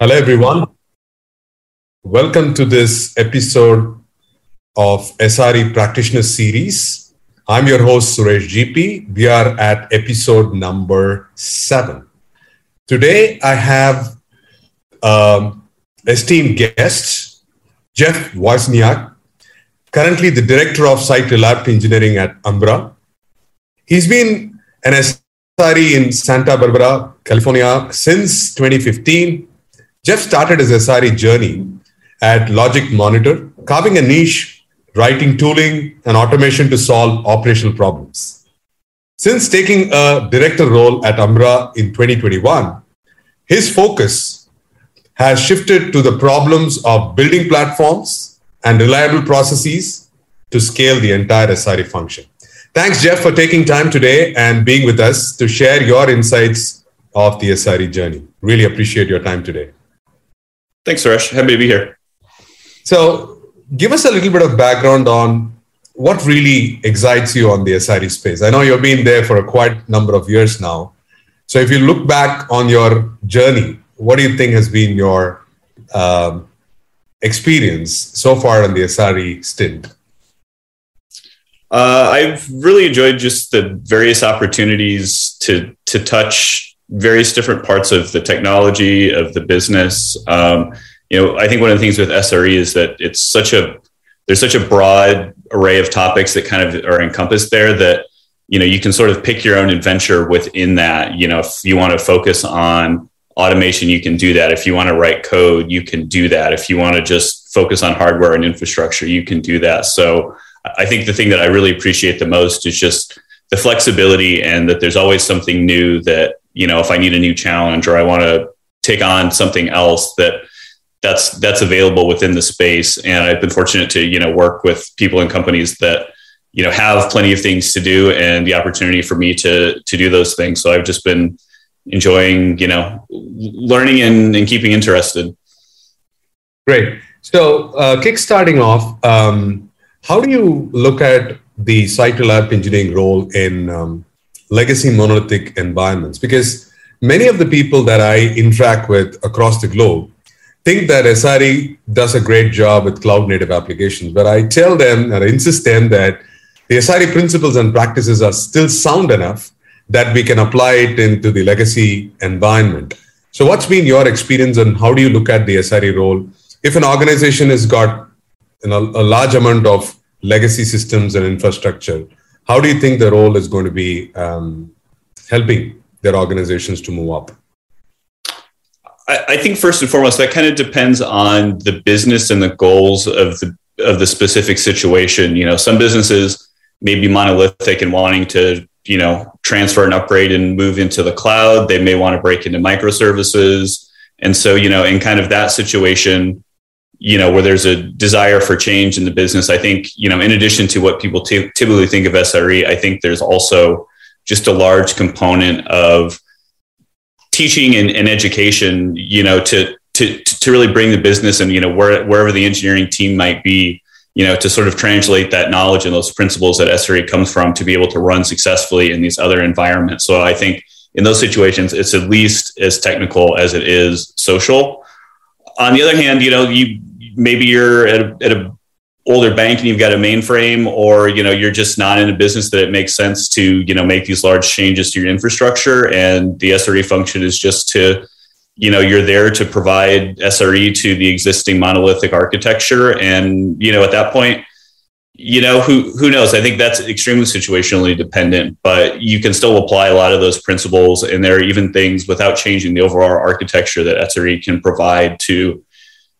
Hello, everyone. Welcome to this episode of SRE Practitioner Series. I'm your host, Suresh GP. We are at episode number seven. Today, I have um, esteemed guest, Jeff Wozniak, currently the Director of Site Reliability Engineering at Umbra. He's been an SRE in Santa Barbara, California since 2015. Jeff started his SRE journey at Logic Monitor, carving a niche, writing tooling and automation to solve operational problems. Since taking a director role at Umbra in 2021, his focus has shifted to the problems of building platforms and reliable processes to scale the entire SRE function. Thanks, Jeff, for taking time today and being with us to share your insights of the SRE journey. Really appreciate your time today. Thanks, Suresh. Happy to be here. So, give us a little bit of background on what really excites you on the SRE space. I know you've been there for a quite number of years now. So, if you look back on your journey, what do you think has been your um, experience so far on the SRE stint? Uh, I've really enjoyed just the various opportunities to to touch various different parts of the technology of the business. Um, you know, I think one of the things with SRE is that it's such a there's such a broad array of topics that kind of are encompassed there that you know you can sort of pick your own adventure within that. You know, if you want to focus on automation, you can do that. If you want to write code, you can do that. If you want to just focus on hardware and infrastructure, you can do that. So I think the thing that I really appreciate the most is just the flexibility and that there's always something new that you know if i need a new challenge or i want to take on something else that that's that's available within the space. And i've been fortunate to you know work with people and companies that you know have plenty of things to do and the opportunity for me to to do those things. So i've just been enjoying you know learning and, and keeping interested. Great. So uh, kickstarting off um, how do you look at the site reliability engineering role in um, legacy monolithic environments because many of the people that I interact with across the globe think that SRE does a great job with cloud native applications. But I tell them and I insist them that the SRE principles and practices are still sound enough that we can apply it into the legacy environment. So, what's been your experience and how do you look at the SRE role? If an organization has got you know, a large amount of legacy systems and infrastructure, how do you think the role is going to be um, helping their organizations to move up? I, I think first and foremost, that kind of depends on the business and the goals of the of the specific situation. You know, some businesses may be monolithic and wanting to you know transfer and upgrade and move into the cloud. They may want to break into microservices, and so you know, in kind of that situation, you know where there's a desire for change in the business. I think you know in addition to what people t- typically think of sre i think there's also just a large component of teaching and, and education you know to to to really bring the business and you know where, wherever the engineering team might be you know to sort of translate that knowledge and those principles that sre comes from to be able to run successfully in these other environments. So i think in those situations it's at least as technical as it is social. On the other hand, you know, you maybe you're at a, at a older bank and you've got a mainframe or you know you're just not in a business that it makes sense to you know make these large changes to your infrastructure and the SRE function is just to you know you're there to provide SRE to the existing monolithic architecture. And you know at that point you know who who knows? I think that's extremely situationally dependent but you can still apply a lot of those principles and there are even things without changing the overall architecture that SRE can provide to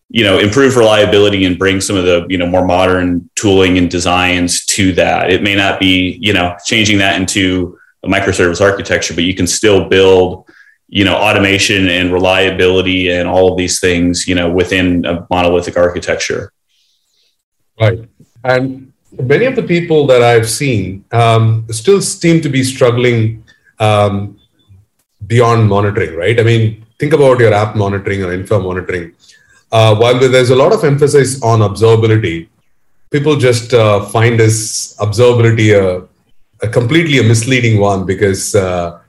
you know improve reliability and bring some of the you know more modern tooling and designs to that. It may not be you know changing that into a microservice architecture but you can still build you know automation and reliability and all of these things you know within a monolithic architecture. Right. And many of the people that i've seen um, still seem to be struggling um, beyond monitoring right? I mean think about your app monitoring or infra monitoring uh, while there's a lot of emphasis on observability, people just uh, find this observability a, a, completely a misleading one because uh,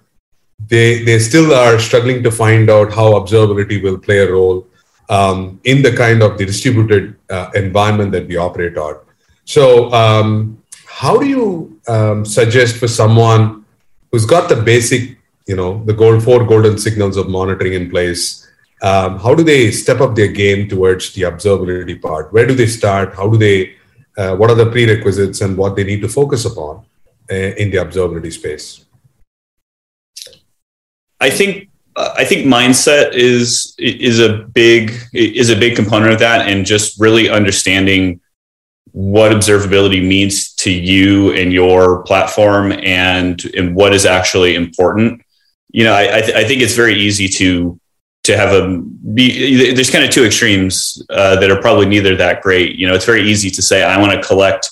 they they still are struggling to find out how observability will play a role um, in the kind of the distributed uh, environment that we operate on. So, um, how do you um, suggest for someone who's got the basic, you know, the gold four golden signals of monitoring in place? Um, how do they step up their game towards the observability part? Where do they start? How do they? Uh, what are the prerequisites and what they need to focus upon uh, in the observability space? I think I think mindset is is a big is a big component of that, and just really understanding what observability means to you and your platform, and and what is actually important. You know, I I, th- I think it's very easy to to have a be there's kind of two extremes uh, that are probably neither that great. You know, it's very easy to say I want to collect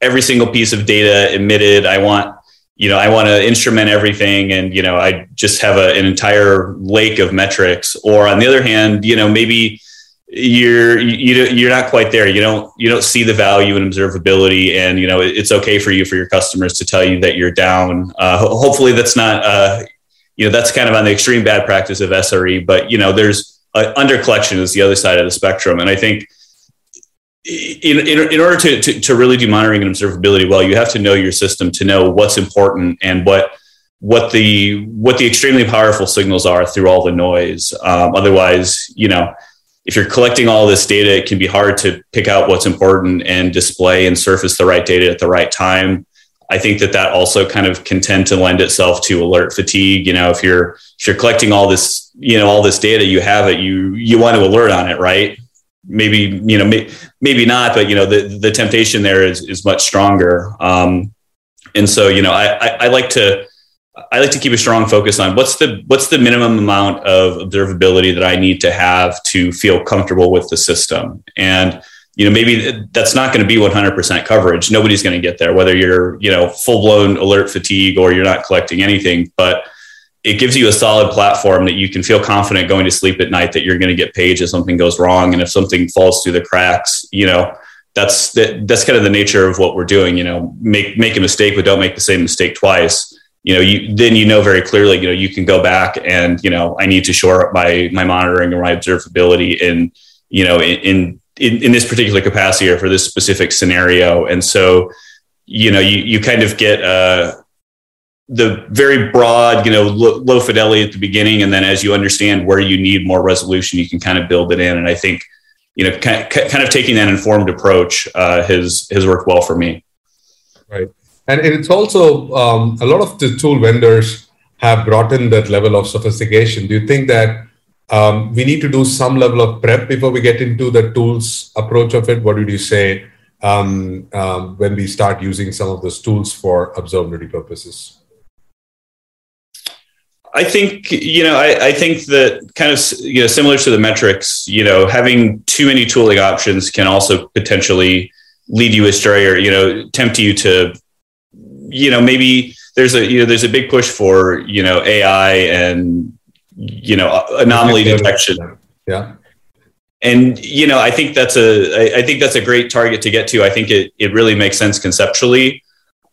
every single piece of data emitted. I want you know, I want to instrument everything and, you know, I just have a, an entire lake of metrics. Or on the other hand, you know, maybe you're, you, you're not quite there. You don't, you don't see the value in observability and, you know, it's okay for you, for your customers to tell you that you're down. Uh, hopefully that's not, uh, you know, that's kind of on the extreme bad practice of SRE, but, you know, there's uh, under collection is the other side of the spectrum. And I think, in, in, in order to, to, to, really do monitoring and observability well, you have to know your system to know what's important and what what the what the extremely powerful signals are through all the noise. Um, otherwise, you know, if you're collecting all this data, it can be hard to pick out what's important and display and surface the right data at the right time. I think that that also kind of can tend to lend itself to alert fatigue. You know, if you're if you're collecting all this, you know, all this data, you have it, you you want to alert on it, right? maybe you know may, maybe not but you know the the temptation there is is much stronger um, and so you know I, I, I like to I like to keep a strong focus on what's the what's the minimum amount of observability that I need to have to feel comfortable with the system and you know maybe that's not going to be 100% coverage. Nobody's going to get there whether you're you know full blown alert fatigue or you're not collecting anything. But it gives you a solid platform that you can feel confident going to sleep at night that you're going to get paid if something goes wrong. And if something falls through the cracks you know that's that, that's kind of the nature of what we're doing you know make make a mistake but don't make the same mistake twice. You know you then you know very clearly you know you can go back and you know i need to shore up my my monitoring and my observability and you know in in, in this particular capacity or for this specific scenario and so you know you you kind of get uh the very broad, you know, low, low, fidelity at the beginning, and then as you understand where you need more resolution, you can kind of build it in. And I think, you know, kind of taking that informed approach uh, has has worked well for me. Right, and it's also um, a lot of the tool vendors have brought in that level of sophistication. Do you think that um, we need to do some level of prep before we get into the tools approach of it? What would you say um, um when we start using some of those tools for observability purposes? I think you know I, I, think that kind of you know similar to the metrics, you know, having too many tooling options can also potentially lead you astray or you know tempt you to you know maybe there's a you know there's a big push for you know AI and you know anomaly detection. Yeah. And you know, I think that's a I, I think that's a great target to get to. I think it it really makes sense conceptually.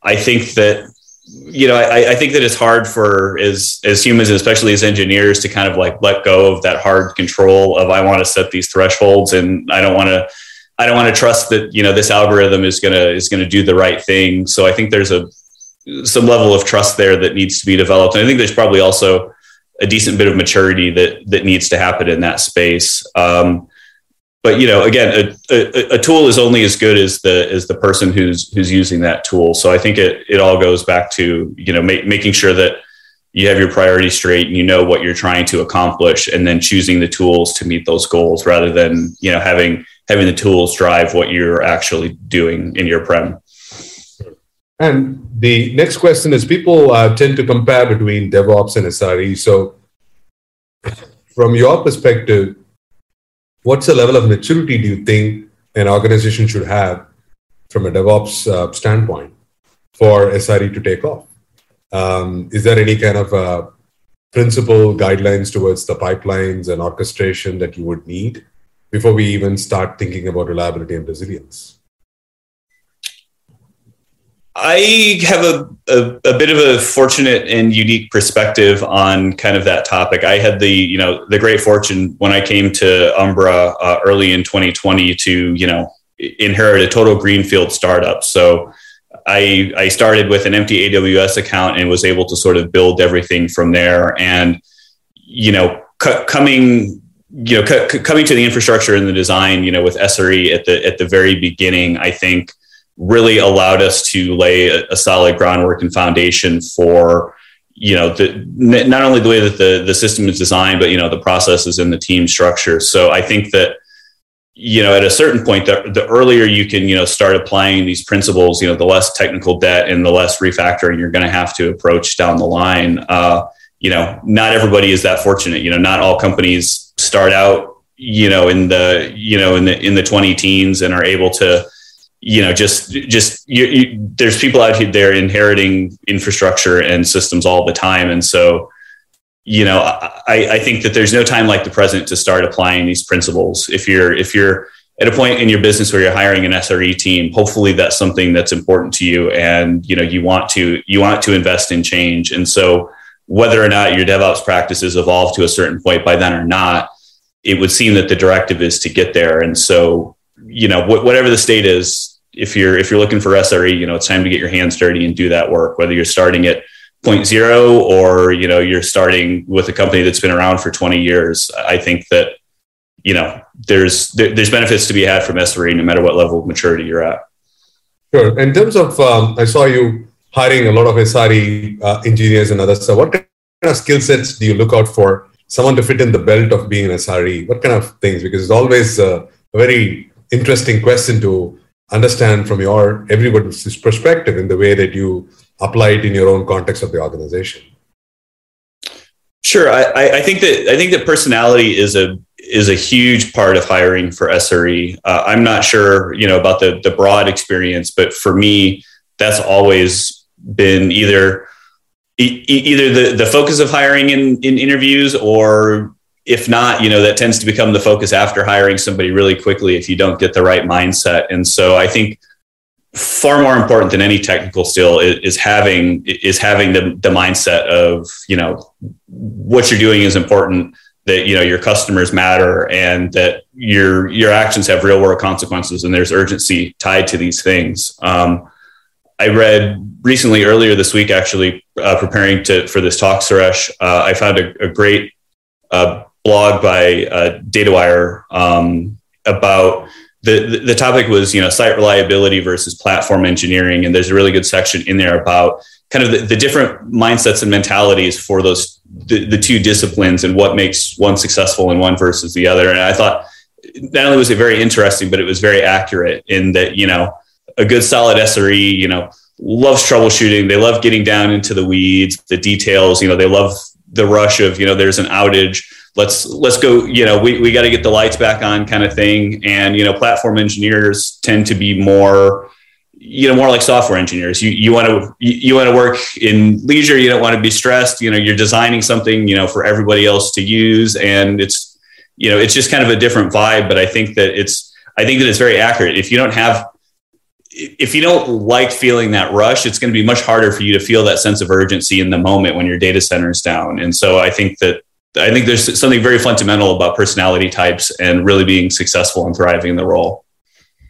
I think that you know, I, I, think that it's hard for as as humans, especially as engineers, to kind of like let go of that hard control of I want to set these thresholds, and I don't want to, I don't want to trust that you know this algorithm is gonna is gonna do the right thing. So I think there's a some level of trust there that needs to be developed. And I think there's probably also a decent bit of maturity that that needs to happen in that space. Um, but you know again a, a, a, tool is only as good as the as the person who's who's using that tool so i think it it all goes back to you know ma- making sure that you have your priorities straight and you know what you're trying to accomplish and then choosing the tools to meet those goals rather than you know having having the tools drive what you're actually doing in your prem and the next question is people uh, tend to compare between devops and sre so from your perspective what's the level of maturity do you think an organization should have from a DevOps uh, standpoint for SRE to take off? Um, is there any kind of uh, principle guidelines towards the pipelines and orchestration that you would need before we even start thinking about reliability and resilience? I have a, a, a, bit of a fortunate and unique perspective on kind of that topic. I had the, you know, the great fortune when I came to Umbra uh, early in 2020 to, you know, inherit a total greenfield startup. So I, I started with an empty AWS account and was able to sort of build everything from there. And, you know, c- coming, you know, c- coming to the infrastructure and the design, you know, with SRE at the, at the very beginning, I think, really allowed us to lay a, a solid groundwork and foundation for you know the not only the way that the the system is designed but you know the processes and the team structure. So i think that you know at a certain point the, the earlier you can you know start applying these principles you know the less technical debt and the less refactoring you're going to have to approach down the line. Uh, you know not everybody is that fortunate. You know not all companies start out you know in the you know in the in the 20 teens and are able to you know just just you, you, there's people out there inheriting infrastructure and systems all the time. And so you know I, I think that there's no time like the present to start applying these principles. If you're if you're at a point in your business where you're hiring an sre team hopefully that's something that's important to you and you know you want to you want to invest in change. And so whether or not your devops practices evolve to a certain point by then or not it would seem that the directive is to get there. And so you know wh- whatever the state is if you're if you're looking for SRE, you know, it's time to get your hands dirty and do that work. Whether you're starting at point zero or you know you're starting with a company that's been around for 20 years, I think that you know there's there, there's benefits to be had from SRE no matter what level of maturity you're at. Sure. In terms of, um, I saw you hiring a lot of SRE uh, engineers and others so What kind of skill sets do you look out for someone to fit in the belt of being an SRE? What kind of things? Because it's always a very interesting question to understand from your everybody's perspective in the way that you apply it in your own context of the organization. Sure. I, I think that i think that personality is a is a huge part of hiring for sre uh, i'm not sure you know about the the broad experience but for me that's always been either either the, the focus of hiring in, in interviews or if not, you know, that tends to become the focus after hiring somebody really quickly if you don't get the right mindset. And so I think far more important than any technical skill is, is having is having the, the mindset of, you know, what you're doing is important, that you know your customers matter and that your your actions have real world consequences and there's urgency tied to these things. Um, I read recently earlier this week, actually uh, preparing to for this talk, Suresh. Uh, I found a, a great uh, blog by uh, DataWire um, about the, the topic was you know site reliability versus platform engineering, and there's a really good section in there about kind of the, the different mindsets and mentalities for those the, the two disciplines and what makes one successful in one versus the other. And I thought not only was it very interesting, but it was very accurate in that you know a good solid SRE you know loves troubleshooting. They love getting down into the weeds, the details. You know they love the rush of you know there's an outage let's let's go you know we, we got to get the lights back on kind of thing. And you know platform engineers tend to be more you know more like software engineers. You you want to you, you want to work in leisure you don't want to be stressed you know you're designing something you know for everybody else to use. And it's you know it's just kind of a different vibe but i think that it's i think that it's very accurate. If you don't have if you don't like feeling that rush, it's going to be much harder for you to feel that sense of urgency in the moment when your data center is down. And so I think that I think there's something very fundamental about personality types and really being successful and thriving in the role.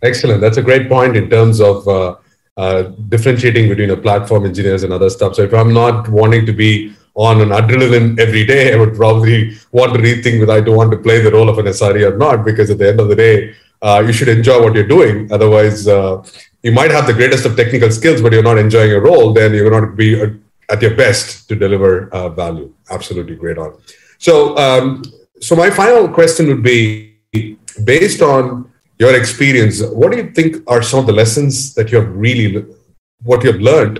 Excellent. That's a great point in terms of uh, uh, differentiating between a platform engineers and other stuff. So if I'm not wanting to be on an adrenaline every day, I would probably want to rethink whether I don't want to play the role of an SRE or not, because at the end of the day, uh, you should enjoy what you're doing. Otherwise, uh, you might have the greatest of technical skills, but you're not enjoying your role, then you're not be uh, at your best to deliver uh, value. Absolutely great on. So, um, so my final question would be based on your experience, what do you think are some of the lessons that you have really, what you have learned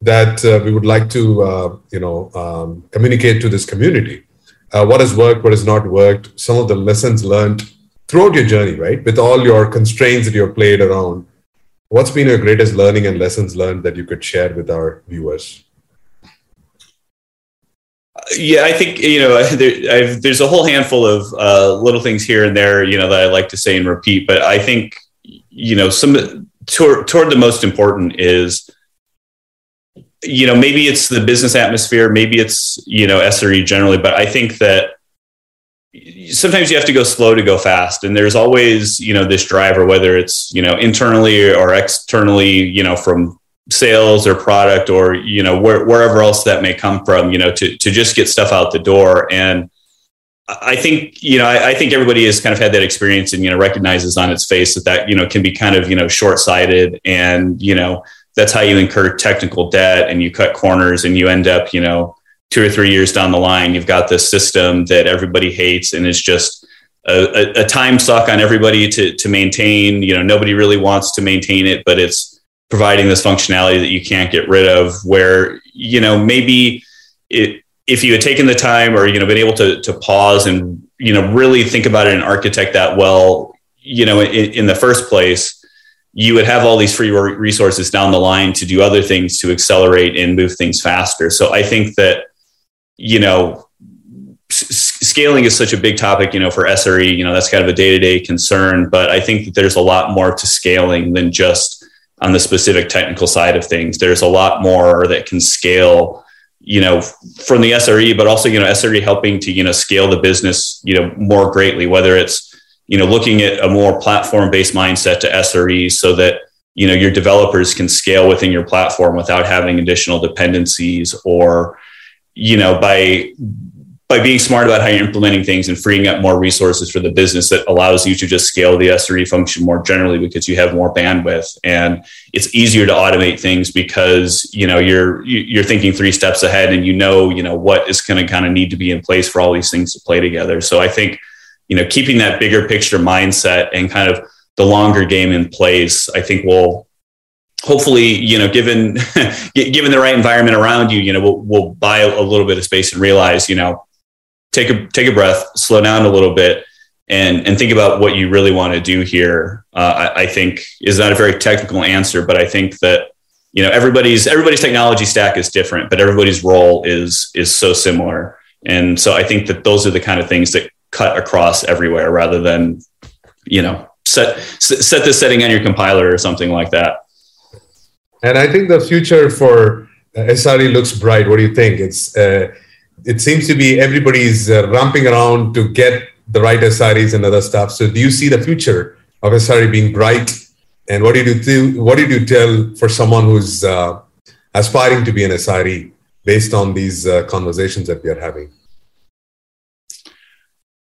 that uh, we would like to, uh, you know, um, communicate to this community? Uh, what has worked, what has not worked, some of the lessons learned throughout your journey, right? With all your constraints that you've played around, what's been your greatest learning and lessons learned that you could share with our viewers? Yeah, I think you know there, there's a whole handful of uh, little things here and there, you know, that I like to say and repeat. But I think you know some toward, toward the most important is you know, maybe it's the business atmosphere, maybe it's, you know, SRE generally, but I think that sometimes you have to go slow to go fast. And there's always, you know, this driver, whether it's, you know, internally or externally, you know, from sales or product or, you know, where, wherever else that may come from, you know, to, to just get stuff out the door. And I think, you know, I, I think everybody has kind of had that experience and, you know, recognizes on its face that that, you know, can be kind of, you know, short sighted and, you know, that's how you incur technical debt and you cut corners and you end up, you know, two or three years down the line, you've got this system that everybody hates and it's just a, a, a time suck on everybody to, to maintain. You know, nobody really wants to maintain it, but it's providing this functionality that you can't get rid of where, you know, maybe it, if you had taken the time or, you know, been able to, to pause and, you know, really think about it and architect that well, you know, in, in the first place, you would have all these free resources down the line to do other things to accelerate and move things faster. So I think that, you know, s- scaling is such a big topic, you know, for SRE, you know, that's kind of a day to day concern. But I think that there's a lot more to scaling than just on the specific technical side of things. There's a lot more that can scale, you know, from the SRE, but also, you know, SRE helping to, you know, scale the business, you know, more greatly, whether it's, you know, looking at a more platform-based mindset to SRE so that you know your developers can scale within your platform without having additional dependencies or you know by by being smart about how you're implementing things and freeing up more resources for the business that allows you to just scale the SRE function more generally because you have more bandwidth. And it's easier to automate things because you know you're you're thinking three steps ahead and you know you know what is going to kind of need to be in place for all these things to play together. So i think you know, keeping that bigger picture mindset and kind of the longer game in place, I think will hopefully, you know, given given the right environment around you, you know, we'll, we'll buy a little bit of space and realize, you know, take a take a breath, slow down a little bit, and and think about what you really want to do here. Uh, I, I think is not a very technical answer, but I think that you know everybody's everybody's technology stack is different, but everybody's role is is so similar. And so I think that those are the kind of things that cut across everywhere rather than you know set set the setting on your compiler or something like that and i think the future for uh, sre looks bright what do you think it's uh, it seems to be everybody's uh, ramping around to get the right sres and other stuff. So do you see the future of sre being bright? And what did you what do you tell for someone who's uh, aspiring to be an sre based on these uh, conversations that we are having?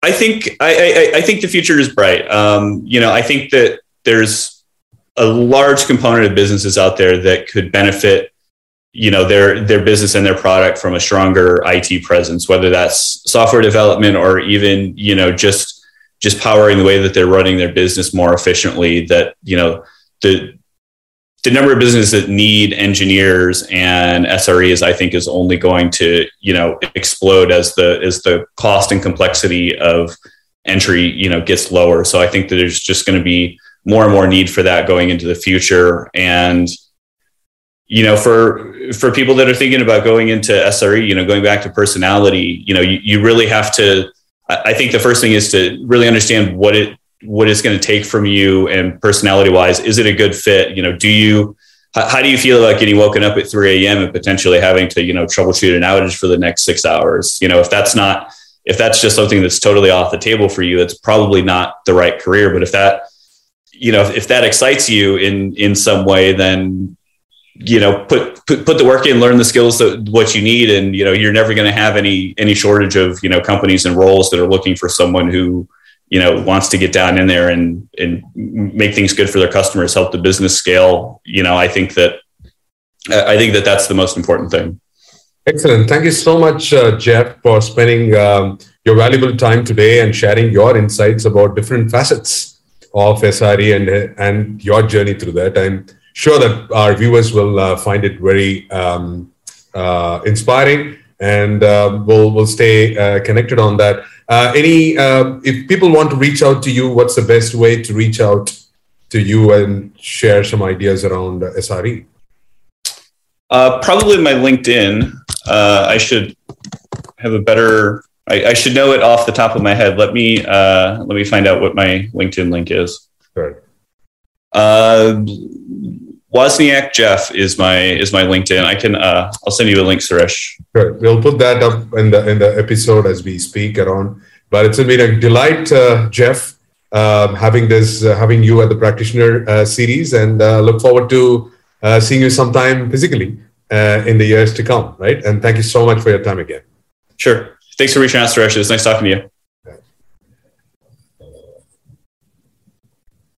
I think I, I, I, think the future is bright. Um, you know, I think that there's a large component of businesses out there that could benefit, you know, their their business and their product from a stronger IT presence, whether that's software development or even you know just just powering the way that they're running their business more efficiently. That you know the the number of businesses that need engineers and SREs, I think, is only going to you know explode as the as the cost and complexity of entry you know gets lower. So I think that there's just going to be more and more need for that going into the future. And you know, for for people that are thinking about going into SRE, you know, going back to personality, you know, you, you really have to. I think the first thing is to really understand what it what it's going to take from you and personality wise is it a good fit? You know do you how, do you feel about getting woken up at 3 a.m and potentially having to you know troubleshoot an outage for the next six hours? You know if that's not if that's just something that's totally off the table for you it's probably not the right career. But if that you know if that excites you in in some way then you know put put, put the work in learn the skills that what you need and you know you're never going to have any any shortage of you know companies and roles that are looking for someone who you know wants to get down in there and and make things good for their customers help the business scale. You know i think that i think that that's the most important thing. Excellent. Thank you so much uh, jeff for spending um, your valuable time today and sharing your insights about different facets of sre and and your journey through that. I'm sure that our viewers will uh, find it very um, uh, inspiring and uh, we'll we'll stay uh, connected on that uh, any, uh, if people want to reach out to you, what's the best way to reach out to you and share some ideas around SRE? Uh, probably my LinkedIn. Uh, I should have a better. I, I, should know it off the top of my head. Let me uh, let me find out what my LinkedIn link is. Sure. Uh, Wozniak Jeff is my is my LinkedIn. I can uh, I'll send you a link, Suresh. Sure. We'll put that up in the in the episode as we speak around. But it's been a delight, uh, Jeff, uh, having this uh, having you at the practitioner uh, series, and uh, look forward to uh, seeing you sometime physically in the years to come. Right. And thank you so much for your time again. Sure. Thanks for reaching out, Suresh. It's nice talking to you.